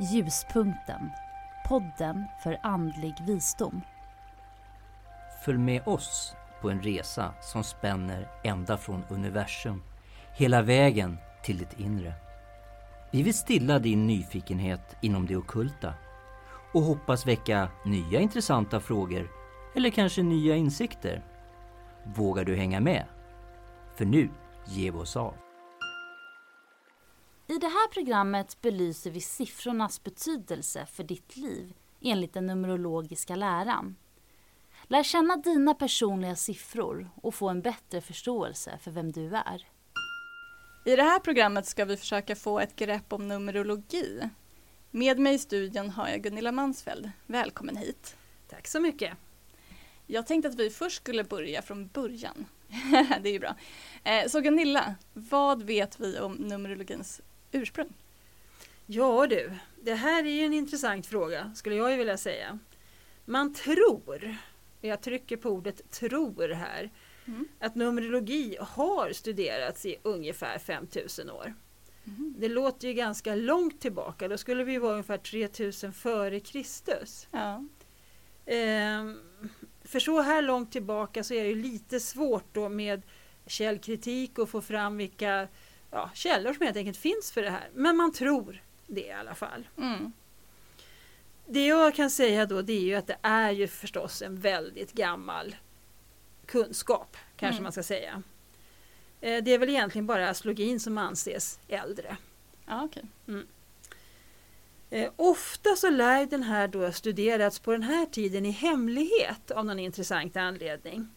Ljuspunkten, podden för andlig visdom. Följ med oss på en resa som spänner ända från universum hela vägen till ditt inre. Vi vill stilla din nyfikenhet inom det okulta och hoppas väcka nya intressanta frågor eller kanske nya insikter. Vågar du hänga med? För nu ger vi oss av. I det här programmet belyser vi siffrornas betydelse för ditt liv enligt den numerologiska läran. Lär känna dina personliga siffror och få en bättre förståelse för vem du är. I det här programmet ska vi försöka få ett grepp om numerologi. Med mig i studion har jag Gunilla Mansfeld. Välkommen hit. Tack så mycket. Jag tänkte att vi först skulle börja från början. det är ju bra. Eh, så Gunilla, vad vet vi om numerologins ursprung? Ja du, det här är ju en intressant fråga skulle jag ju vilja säga. Man tror, jag trycker på ordet tror här, mm. att numerologi har studerats i ungefär 5000 år. Mm. Det låter ju ganska långt tillbaka, då skulle vi vara ungefär 3000 före Kristus. Ja. Ehm, för så här långt tillbaka så är det lite svårt då med källkritik och få fram vilka ja, källor som helt enkelt finns för det här. Men man tror det i alla fall. Mm. Det jag kan säga då det är ju att det är ju förstås en väldigt gammal kunskap kanske mm. man ska säga. Eh, det är väl egentligen bara astrologin som anses äldre. Ah, okay. Mm. Eh, ofta så lär den här då studerats på den här tiden i hemlighet av någon intressant anledning.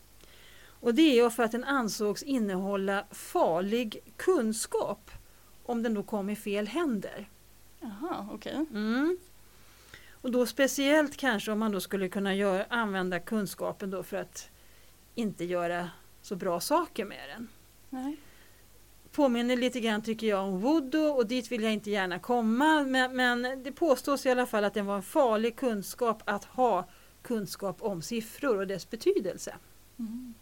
Och det är för att den ansågs innehålla farlig kunskap om den då kom i fel händer. Jaha, okej. Okay. Mm. Och då speciellt kanske om man då skulle kunna göra, använda kunskapen då för att inte göra så bra saker med den. Nej. Påminner lite grann tycker jag om voodoo och dit vill jag inte gärna komma men, men det påstås i alla fall att det var en farlig kunskap att ha kunskap om siffror och dess betydelse. Mm.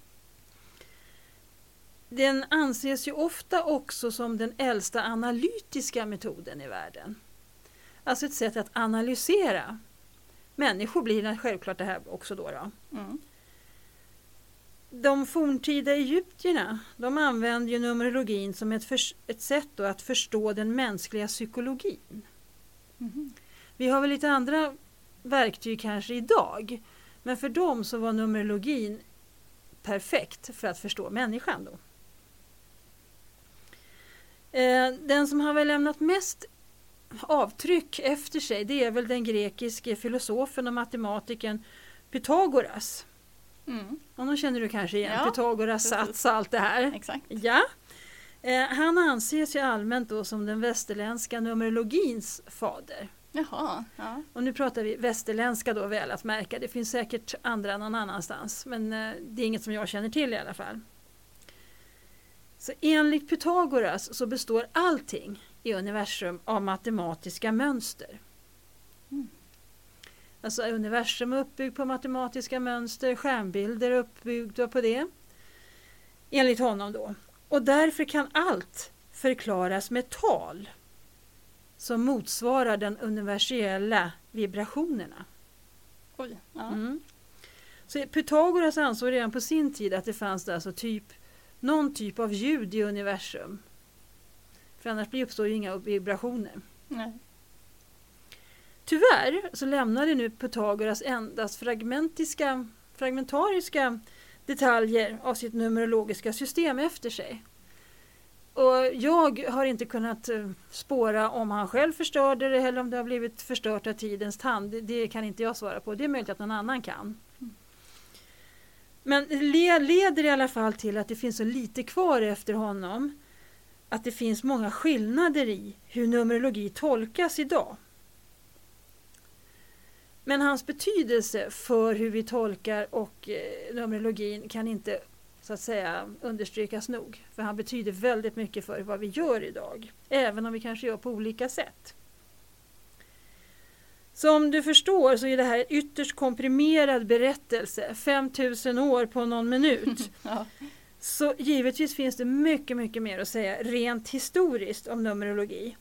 Den anses ju ofta också som den äldsta analytiska metoden i världen. Alltså ett sätt att analysera. Människor blir självklart det här också då. då. Mm. De forntida egyptierna de använde ju numerologin som ett, ett sätt att förstå den mänskliga psykologin. Mm. Vi har väl lite andra verktyg kanske idag. Men för dem så var numerologin perfekt för att förstå människan. Då. Eh, den som har väl lämnat mest avtryck efter sig det är väl den grekiske filosofen och matematikern Pythagoras. Mm. Honom känner du kanske igen, ja, Pythagoras sats och allt det här. Exakt. Ja. Eh, han anses ju allmänt då som den västerländska numerologins fader. Jaha, ja. Och nu pratar vi västerländska då väl att märka. Det finns säkert andra någon annanstans men eh, det är inget som jag känner till i alla fall. Så enligt Pythagoras så består allting i universum av matematiska mönster. Mm. Alltså universum är uppbyggt på matematiska mönster, stjärnbilder är uppbyggda på det. Enligt honom då. Och därför kan allt förklaras med tal som motsvarar den universella vibrationerna. Oj, ja. mm. Så Pythagoras ansåg redan på sin tid att det fanns alltså typ någon typ av ljud i universum. För annars uppstår ju inga vibrationer. Nej. Tyvärr så lämnade nu Pythagoras endast fragmentiska, fragmentariska detaljer av sitt numerologiska system efter sig. Och jag har inte kunnat eh, spåra om han själv förstörde det eller om det har blivit förstört av tidens tand. Det, det kan inte jag svara på. Det är möjligt att någon annan kan. Men det leder i alla fall till att det finns så lite kvar efter honom. Att det finns många skillnader i hur numerologi tolkas idag. Men hans betydelse för hur vi tolkar och eh, numerologin kan inte så att säga understrykas nog. För han betyder väldigt mycket för vad vi gör idag. Även om vi kanske gör på olika sätt. Som du förstår så är det här en ytterst komprimerad berättelse, 5000 år på någon minut. ja. Så givetvis finns det mycket, mycket mer att säga rent historiskt om numerologi.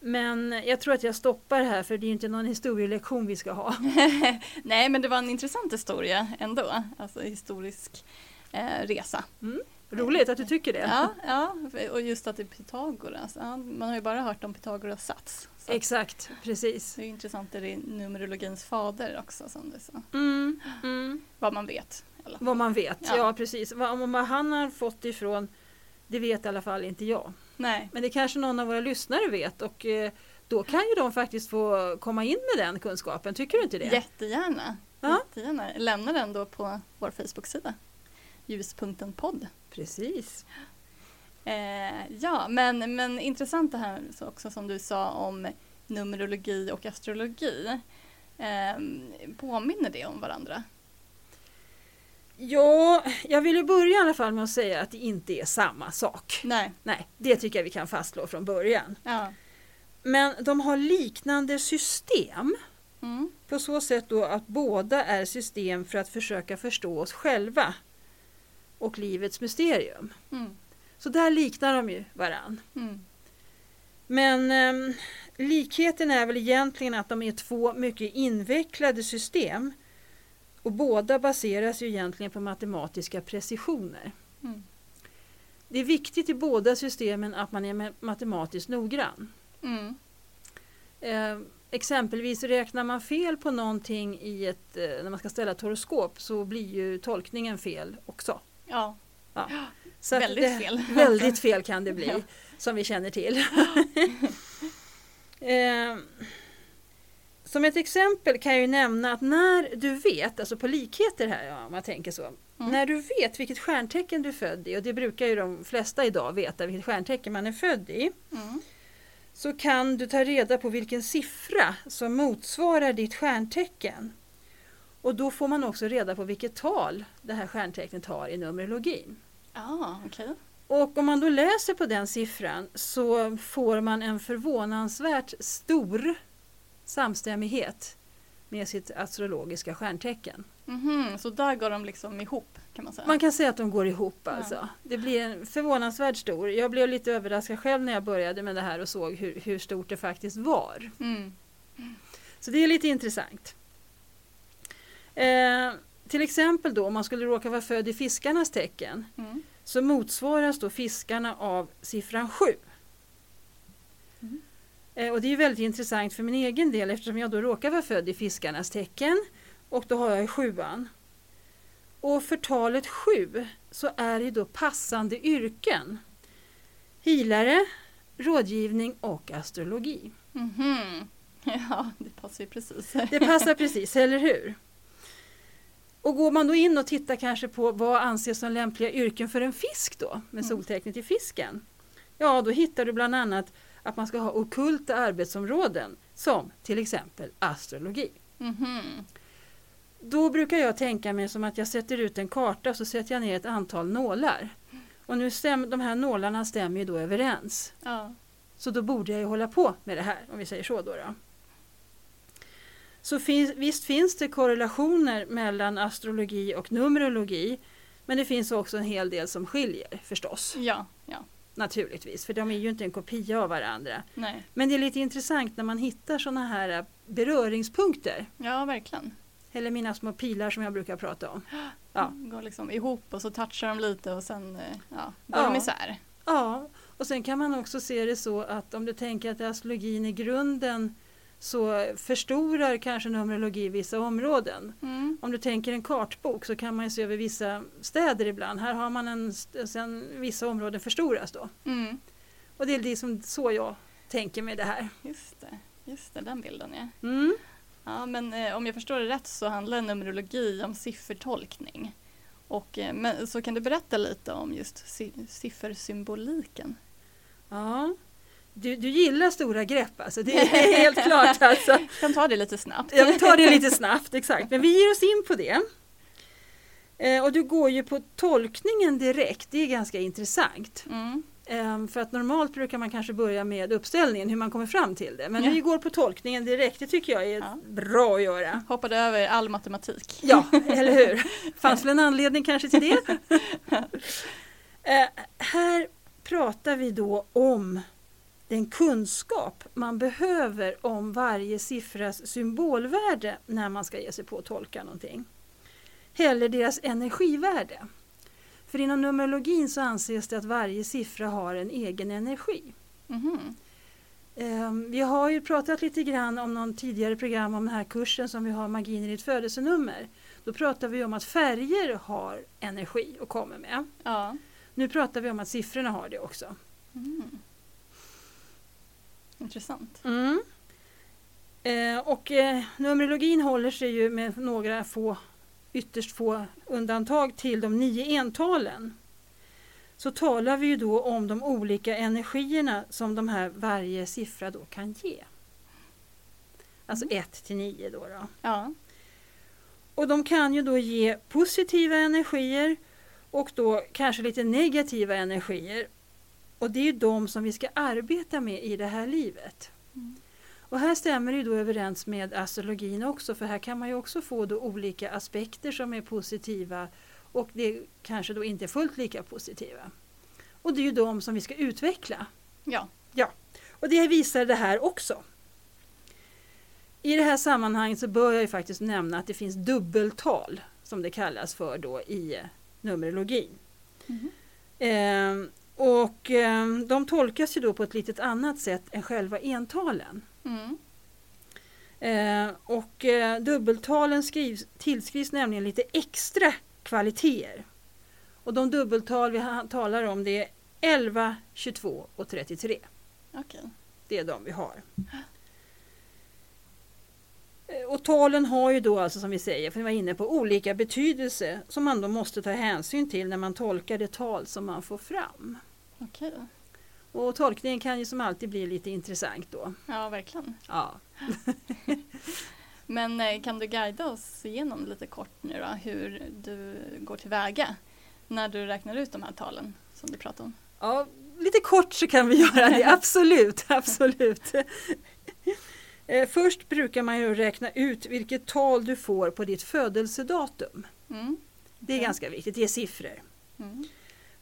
Men jag tror att jag stoppar här för det är inte någon historielektion vi ska ha. Nej, men det var en intressant historia ändå. Alltså historisk eh, resa. Roligt att du tycker det. Ja, ja, och just att det är Pythagoras. Ja, man har ju bara hört om Pythagoras sats. Exakt, precis. det är intressant att det är numerologins fader också som du sa. Mm, mm. Vad man vet. Vad man vet, ja, Ja. precis. Vad, om vad han har fått ifrån, det vet i alla fall inte jag. Nej, Men det kanske någon av våra lyssnare vet och eh, då kan ju de faktiskt få komma in med den kunskapen, tycker du inte det? jättegärna. Ja. jättegärna. Lämna den då på vår Facebook-sida. Ljuspunkten podd. Precis. Eh, ja, men, men intressant det här så också som du sa om numerologi och astrologi. Eh, påminner det om varandra? Ja, jag vill ju börja i alla fall med att säga att det inte är samma sak. Nej. Nej, det tycker jag vi kan fastslå från början. Ja. Men de har liknande system Mm. på så sätt då att båda är system för att försöka förstå oss själva och livets mysterium. Mm. Så där liknar de ju varann. Mm. Men ehm, likheten är väl egentligen att de är två mycket invecklade system och båda baseras ju egentligen på matematiska precisioner. Mm. Det är viktigt i båda systemen att man är ma- matematiskt noggrann. Mm. Eh, exempelvis räknar man fel på någonting i ett, eh, när man ska ställa ett horoskop så blir ju tolkningen fel också. Ja, Så att Väldigt det, fel. Väldigt fel kan det bli, Ja. som vi känner till. eh, som ett exempel kan jag ju nämna att när du vet, alltså på likheter här ja, om man tänker så. Mm. När du vet vilket stjärntecken du är född i och det brukar ju de flesta idag veta vilket stjärntecken man är född i. mm. så kan du ta reda på vilken siffra som motsvarar ditt stjärntecken. Och då får man också reda på vilket tal det här stjärntecknet har i numerologin. ja okej. Och om man då läser på den siffran så får man en förvånansvärt stor samstämmighet med sitt astrologiska stjärntecken. Mhm, Så där går de liksom ihop kan man säga. Man kan säga att de går ihop Ja. alltså. Det blir en förvånansvärt stor. Jag blev lite överraskad själv när jag började med det här och såg hur, hur stort det faktiskt var. Mm. Så det är lite intressant. Eh, till exempel då om man skulle råka vara född i fiskarnas tecken Mm. så motsvaras då fiskarna av siffran 7. Mm. Eh, och det är väldigt intressant för min egen del eftersom jag då råkar vara född i fiskarnas tecken och då har jag ju sjuan. Och för talet 7 så är det då passande yrken. Hilare, rådgivning och astrologi. Mhm. Ja, det passar ju precis. Det passar precis, eller hur? Och går man då in och tittar kanske på vad anses som lämpliga yrken för en fisk då, med Mm. soltecknet i fisken. Ja, då hittar du bland annat att man ska ha okulta arbetsområden som till exempel astrologi. Mhm. Då brukar jag tänka mig som att jag sätter ut en karta och så sätter jag ner ett antal nålar. Och nu stäm, de här nålarna stämmer ju då överens. Ja. Så då borde jag ju hålla på med det här, om vi säger så då. då. Så finns, visst finns det korrelationer mellan astrologi och numerologi. Men det finns också en hel del som skiljer förstås, ja, ja, naturligtvis. För de är ju inte en kopia av varandra. nej. Men det är lite intressant när man hittar sådana här eh, beröringspunkter. Ja, verkligen. Eller mina små pilar som jag brukar prata om. Ja. Går liksom ihop och så touchar de lite och sen eh, ja, går Ja. de isär. Ja, och sen kan man också se det så att om du tänker att astrologin i grunden så förstorar kanske numerologi vissa områden. Mm. Om du tänker en kartbok så kan man se över vissa städer ibland. Här har man en, sen vissa områden förstoras då. Mm. Och det är liksom så jag tänker med det här. Just det, just det, den bilden ja. Mm. Ja, men eh, om jag förstår det rätt så handlar numerologi om siffertolkning. Och, eh, men, så kan du berätta lite om just si siffersymboliken? Ja. Du, du gillar stora grepp alltså, det är helt klart alltså. Jag kan ta det lite snabbt. Jag vill ta det lite snabbt, exakt. Men vi ger oss in på det. Eh, och du går ju på tolkningen direkt, det är ganska intressant. Mm. Eh, för att normalt brukar man kanske börja med uppställningen, hur man kommer fram till det. Men Ja. vi går på tolkningen direkt, det tycker jag är Ja. bra att göra. Hoppade över all matematik. Ja, eller hur? Fanns väl en anledning kanske till det? eh, här pratar vi då om den kunskap man behöver om varje siffras symbolvärde när man ska ge sig på att tolka någonting. Heller deras energivärde. För inom numerologin så anses det att varje siffra har en egen energi. Mhm. Ehm, Vi har ju pratat lite grann om någon tidigare program om den här kursen som vi har Magin i ditt födelsenummer. Då pratar vi om att färger har energi och kommer med. Ja. Nu pratar vi om att siffrorna har det också. Mm. Intressant. Mm. Eh, och eh, Numerologin håller sig ju med några få, ytterst få undantag till de nio entalen. Så talar vi ju då om de olika energierna som de här varje siffra då kan ge. Alltså 1 till 9 då. då. Ja. Och de kan ju då ge positiva energier och då kanske lite negativa energier. Och det är ju de som vi ska arbeta med i det här livet. Mm. Och här stämmer det ju då överens med astrologin också för här kan man ju också få då olika aspekter som är positiva och det kanske då inte är fullt lika positiva. Och det är ju de som vi ska utveckla. Ja. Och det visar det här också. I det här sammanhanget så bör jag ju faktiskt nämna att det finns dubbeltal som det kallas för då i eh, numerologin. Mhm. Ehm, och ehm, de tolkas ju då på ett litet annat sätt än själva entalen. Mm. Ehm, och eh, dubbeltalen skrivs, tillskrivs nämligen lite extra kvaliteter. Och de dubbeltal vi talar om det är 11, 22 och 33. Okej. Det är de vi har. Eh, Och talen har ju då alltså som vi säger, för vi var inne på, olika betydelse som man då måste ta hänsyn till när man tolkar det tal som man får fram. Okej. Och tolkningen kan ju som alltid bli lite intressant då. Ja, verkligen. Ja. Men eh, kan du guida oss igenom lite kort nu då hur du går tillväga när du räknar ut de här talen som du pratade om? ja, lite kort så kan vi göra det, absolut, absolut. Eh, Först brukar man ju räkna ut vilket tal du får på ditt födelsedatum. Mm. Det är ganska viktigt, det är siffror. Mm.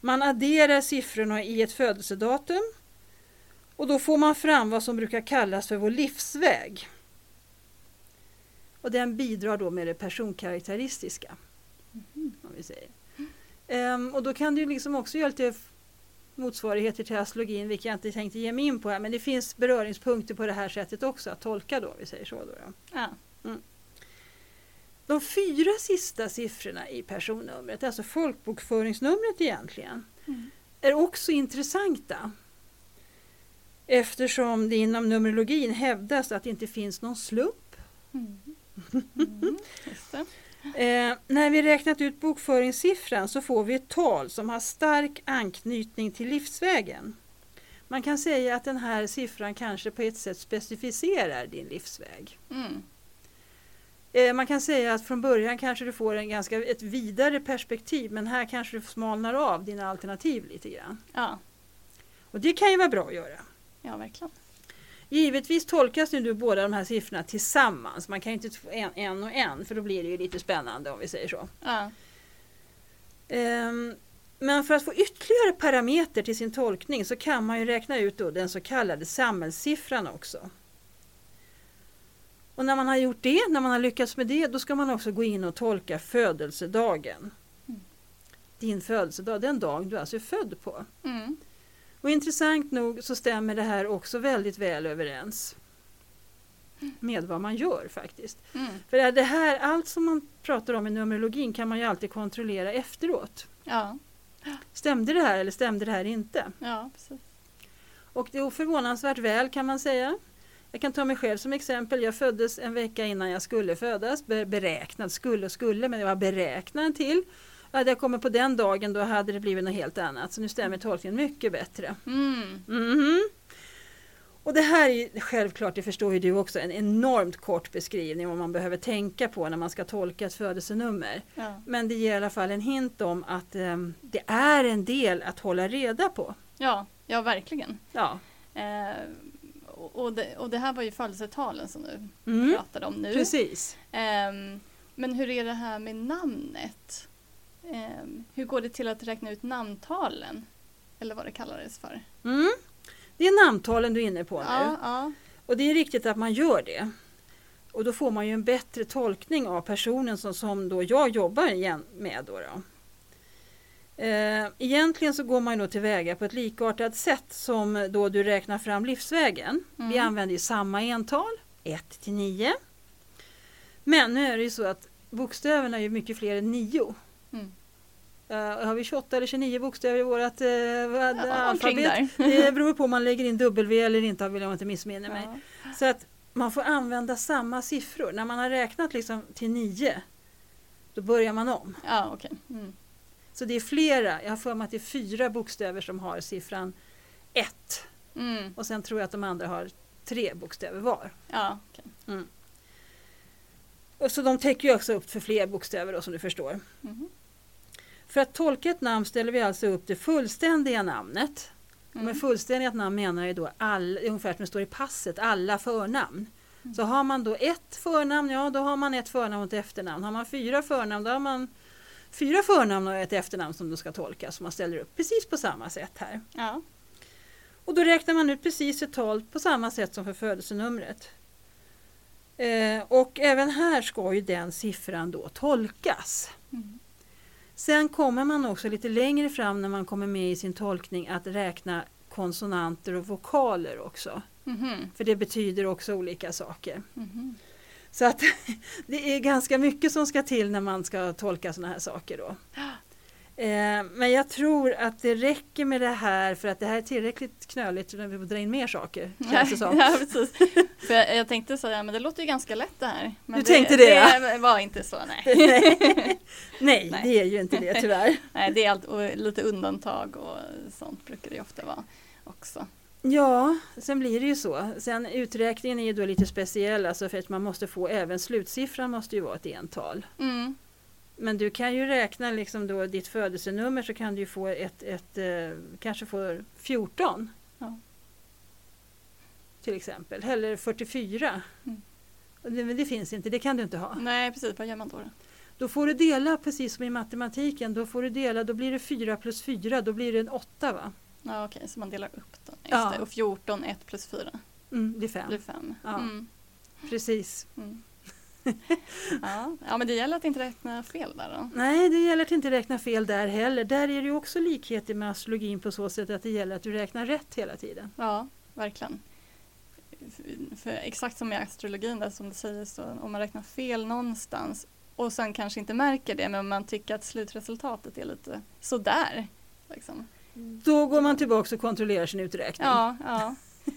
Man adderar siffrorna i ett födelsedatum och då får man fram vad som brukar kallas för vår livsväg. Och den bidrar då med det personkaraktäristiska. Om vi säger. Ehm, och då kan du liksom också göra lite motsvarigheter till astrologin, vilket jag inte tänkte ge mig in på här, men det finns beröringspunkter på det här sättet också att tolka då, vi säger så. Då, då. Ja. De fyra sista siffrorna i personnumret, alltså folkbokföringsnumret egentligen, Mm. är också intressanta. Eftersom det inom numerologin hävdas att det inte finns någon slump. Mm. Mm. Eh, när vi räknat ut bokföringssiffran så får vi ett tal som har stark anknytning till livsvägen. Man kan säga att den här siffran kanske på ett sätt specificerar din livsväg. Mm. Eh, Man kan säga att från början kanske du får en ganska, ett vidare perspektiv men här kanske du smalnar av dina alternativ lite grann. Ja. Och det kan ju vara bra att göra. ja, verkligen. Givetvis tolkas nu du båda de här siffrorna tillsammans. Man kan inte få en, en och en för då blir det ju lite spännande om vi säger så. Ja. Ehm, Men för att få ytterligare parameter till sin tolkning så kan man ju räkna ut den så kallade samhällssiffran också. Och när man har gjort det, när man har lyckats med det, då ska man också gå in och tolka födelsedagen. Mm. Din födelsedag, den dag du alltså är född på. Mm. Och intressant nog så stämmer det här också väldigt väl överens med vad man gör faktiskt. Mm. För det här, allt som man pratar om i numerologin kan man ju alltid kontrollera efteråt. Ja. Stämde det här eller stämde det här inte? ja, precis. Och det är förvånansvärt väl kan man säga. Jag kan ta mig själv som exempel. Jag föddes en vecka innan jag skulle födas. Be- Beräknad, skulle och skulle, men jag var beräknad till. Hade jag kommit på den dagen då hade det blivit något helt annat. Så nu stämmer tolkningen mycket bättre. Mm. Mhm. Och det här är ju självklart, det förstår ju du också, en enormt kort beskrivning vad man behöver tänka på när man ska tolka ett födelsenummer. Ja. Men det ger i alla fall en hint om att ehm, det är en del att hålla reda på. Ja, ja, verkligen. Ja. Eh, och, det, och det här var ju födelsetalen som du Mm. pratade om nu. Precis. Ehm, men hur är det här med namnet? Ehm, hur går det till att räkna ut namntalen? Eller vad det kallades för. Mm. Det är namntalen du är inne på nu. Ja, ja. Och det är riktigt att man gör det. Och då får man ju en bättre tolkning av personen som, som då jag jobbar igen med. Då då. Eh, egentligen så går man ju då tillväga på ett likartat sätt som då du räknar fram livsvägen. Vi Mm. använder ju samma ental, 1 till 9. Men nu är det ju så att bokstäverna är mycket fler än 9. Mm. Eh, har vi 28 eller 29 bokstäver i vårt uh, Ja, omkring alfabet? Det beror på om man lägger in W eller inte, vill jag inte missminna mig. Ja. Så att man får använda samma siffror. När man har räknat liksom till 9 då börjar man om. Ja, okej. Mm. Så det är flera, jag har för mig att det är fyra bokstäver som har siffran 1 Mm. och sen tror jag att de andra har tre bokstäver var. Ja, okej. Och så de täcker ju också upp för fler bokstäver då, som du förstår. Mhm. För att tolka ett namn ställer vi alltså upp det fullständiga namnet. Mm. med fullständigt namn menar jag då all, ungefär som det står i passet, alla förnamn. Så har man då ett förnamn, ja då har man ett förnamn och ett efternamn. Har man fyra förnamn, då har man fyra förnamn och ett efternamn som då ska tolkas. Som man ställer upp precis på samma sätt här. Ja. Och då räknar man ut precis ett tal på samma sätt som för födelsenumret. Eh, och även här ska ju den siffran då tolkas. Mm. Sen kommer man också lite längre fram när man kommer med i sin tolkning att räkna konsonanter och vokaler också. Mhm. För det betyder också olika saker. Mhm. Så att det är ganska mycket som ska till när man ska tolka sådana här saker då. Eh, men jag tror att det räcker med det här för att det här är tillräckligt knöligt när vi får dra in mer saker. Känns det som. Ja, precis. För jag, jag tänkte säga, men det låter ju ganska lätt det här. Men Du tänkte det, Det var inte så, nej. Nej. Nej, Nej. det är ju inte det tyvärr. nej det är allt, och lite undantag och sånt brukar det ofta vara också. Ja, sen blir det ju så. Sen uträkningen är ju då lite speciell alltså för att man måste få även slutsiffran måste ju vara ett ental. Mm. Men du kan ju räkna liksom då ditt födelsenummer så kan du ju få ett, ett eh, kanske få 14. Ja. Till exempel, eller 44. Mm. Det, men det finns inte, det kan du inte ha. Nej, precis. Vad gör man då? då? Då får du dela precis som i matematiken, då får du dela, då blir det 4 plus 4, då blir det en 8 va? Ja, okej, så man delar upp. Just Ja. det. Och 14, 1 plus 4 Mm, det är 5. blir 5. Ja. Mm. Precis. Mm. ja. ja, men det gäller att inte räkna fel där då. Nej, det gäller att inte räkna fel där heller. Där är det också likheter med astrologin på så sätt att det gäller att du räknar rätt hela tiden. Ja, verkligen. För, för exakt som i astrologin där som du säger så om man räknar fel någonstans och sen kanske inte märker det men man tycker att slutresultatet är lite sådär. Liksom. Då går man tillbaka och kontrollerar sin uträkning. Ja, ja.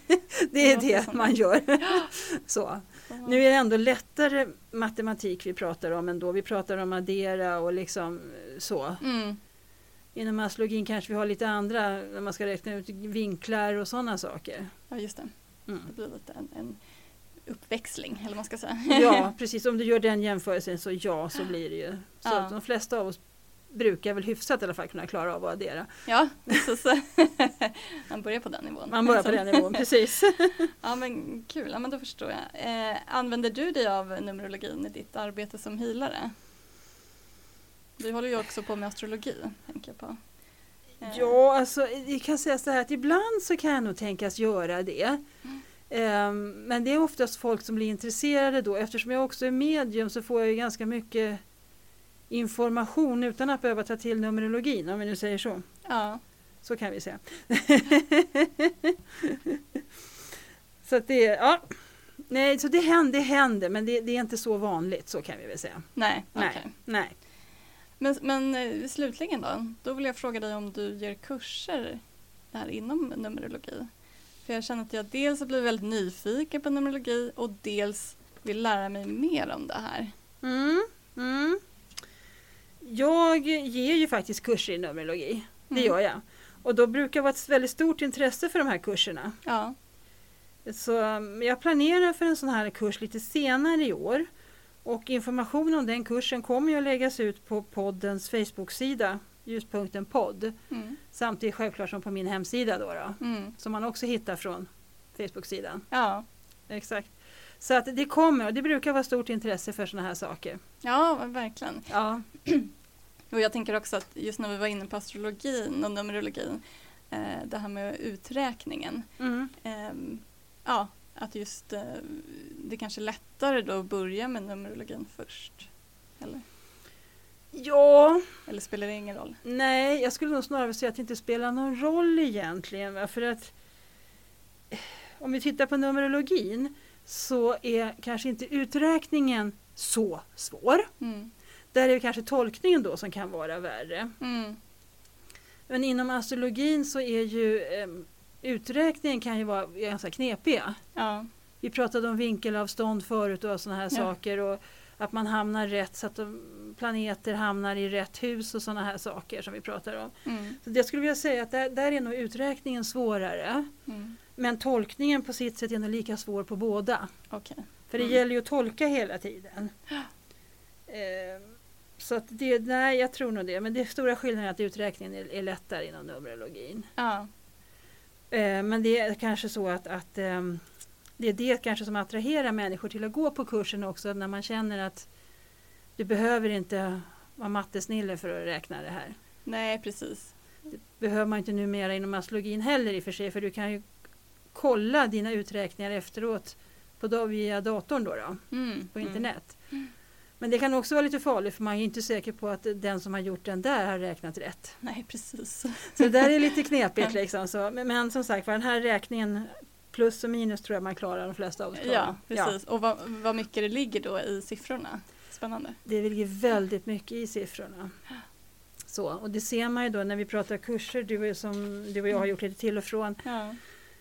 det är det som man det. gör. så. Nu är det ändå lättare matematik vi pratar om ändå. Vi pratar om addera och liksom eh, så. Mm. Inom astrologin kanske vi har lite andra, när man ska räkna ut vinklar och sådana saker. Ja, just det. Mm. Det blir lite en, en uppväxling eller vad man ska säga. Ja, precis. Om du gör den jämförelsen så ja, så blir det ju. Så Ja. de flesta av oss brukar väl hyfsat i alla fall kunna klara av att addera. Ja, precis. Man börjar på den nivån. Man börjar på den nivån, precis. Ja men kul, ja, men då förstår jag. Eh, använder du dig av numerologin i ditt arbete som healare? Du håller ju också på med astrologi, tänker jag på. Eh, Ja, alltså jag kan säga så här att ibland så kan jag nog tänkas göra det. Ehm, men det är oftast folk som blir intresserade då. Eftersom jag också är medium så får jag ju ganska mycket information utan att behöva ta till numerologin, om vi nu säger så. Ja, Så kan vi säga. så det, ja. Nej, så det händer, det händer men det, det är inte så vanligt, så kan vi väl säga. nej, Nej. okej. Nej. Men, men eh, slutligen då, då vill jag fråga dig om du ger kurser här inom numerologi. För jag känner att jag dels har blivit väldigt nyfiken på numerologi och dels vill lära mig mer om det här. Mm, mm. Jag ger ju faktiskt kurser i numerologi. Det Mm. gör jag. Och då brukar det vara ett väldigt stort intresse för de här kurserna. Ja, Så um, jag planerar för en sån här kurs lite senare i år. Och information om den kursen kommer ju att läggas ut på poddens Facebook-sida, ljuspunkten podd. mm. Samtidigt självklart som på min hemsida då, då Mm. som man också hittar från Facebook-sidan. ja. Exakt. Så att det kommer, och det brukar vara stort intresse för såna här saker. ja verkligen. Ja, Och jag tänker också att just när vi var inne på astrologin och numerologin eh, det här med uträkningen. Mm. Ehm, ja, att just eh, det kanske är lättare då att börja med numerologin först. Eller, Ja, eller spelar det ingen roll? nej, jag skulle nog snarare säga att det inte spelar någon roll egentligen. För att eh, om vi tittar på numerologin så är kanske inte uträkningen så svår. Mm. Där är det kanske tolkningen då som kan vara värre. Mm. Men inom astrologin så är ju eh, uträkningen kan ju vara ganska knepig. Ja. Vi pratade om vinkelavstånd förut och sådana här Ja. saker. Och att man hamnar rätt så att planeter hamnar i rätt hus och sådana här saker som vi pratar om. Mm. Så jag skulle vilja säga att där, där är nog uträkningen svårare. Mm. Men tolkningen på sitt sätt är nog lika svår på båda. Okej. För det Mm. gäller ju att tolka hela tiden. Eh, så att det, nej jag tror nog det. Men det stora skillnaden är att uträkningen är, är lättare inom numerologin. Ja. Eh, men det är kanske så att, att ehm, det är det kanske som attraherar människor till att gå på kursen också när man känner att du behöver inte vara mattesnille för att räkna det här. Nej, precis. Det behöver man inte numera inom astrologin heller i och för sig för du kan ju kolla dina uträkningar efteråt på, via datorn då, då Mm. på mm. internet. Men det kan också vara lite farligt för man är inte säker på att den som har gjort den där har räknat rätt. Nej, precis. Så det där är lite knepigt liksom. Så, men, men som sagt var den här räkningen plus och minus tror jag man klarar de flesta av. Ja, precis. Och vad, vad mycket det ligger då i siffrorna. Spännande. Det ligger väldigt mycket i siffrorna. Så, och det ser man ju då när vi pratar kurser, du, som, du och jag har gjort lite till och från. Ja.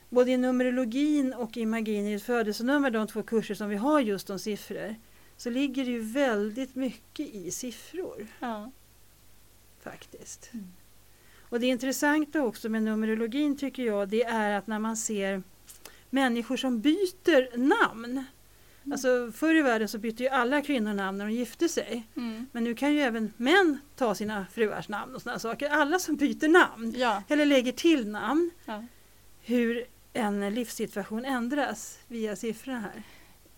Både i numerologin och i magin i ett födelsenummer, de två kurser som vi har just om siffror, så ligger det ju väldigt mycket i siffror Ja. faktiskt. Mm. Och det intressanta också med numerologin tycker jag, det är att när man ser människor som byter namn. Alltså förr i världen så bytte ju alla kvinnor namn när de gifte sig. Mm. Men nu kan ju även män ta sina fruars namn och sådana saker. Alla som byter namn Ja. eller lägger till namn. ja. Hur en livssituation ändras via siffrorna här.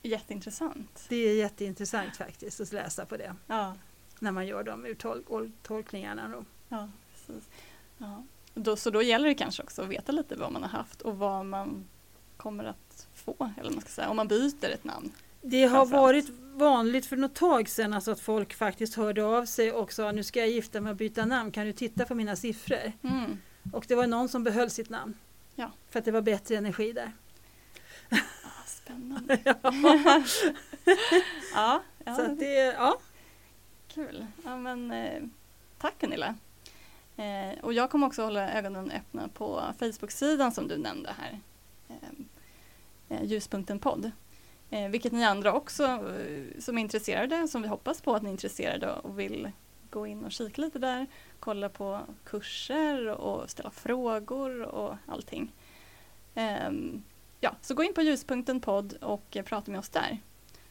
Jätteintressant. Det är jätteintressant faktiskt att läsa på det. Ja. När man gör de uttolkningarna. Då. Ja, precis. Ja. Då, så då gäller det kanske också att veta lite vad man har haft och vad man kommer att få. Eller man ska säga, om man byter ett namn. Det har varit vanligt för något tag sedan alltså att folk faktiskt hörde av sig och sa nu ska jag gifta mig och byta namn, kan du titta på mina siffror? Mm. Och det var någon som behöll sitt namn. Ja. För att det var bättre energi där. Ah, spännande. ja, Ja, ja så det, ja. kul. Ja, men, eh, tack Gunilla. Eh, och jag kommer också hålla ögonen öppna på Facebook-sidan som du nämnde här. Eh, eh, Ljuspunkten podd. Eh, vilket ni andra också eh, som är intresserade, som vi hoppas på att ni är intresserade och vill gå in och kika lite där. Kolla på kurser och ställa frågor och allting. Um, ja, så gå in på Ljuspunkten podd och prata med oss där.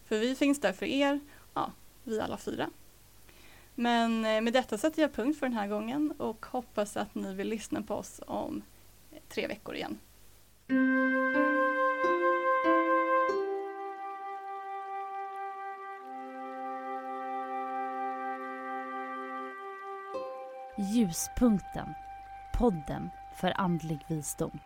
För vi finns där för er, ja, vi alla fyra. Men eh, med detta sätter jag punkt för den här gången och hoppas att ni vill lyssna på oss om tre veckor igen. Ljuspunkten. Podden för andlig visdom.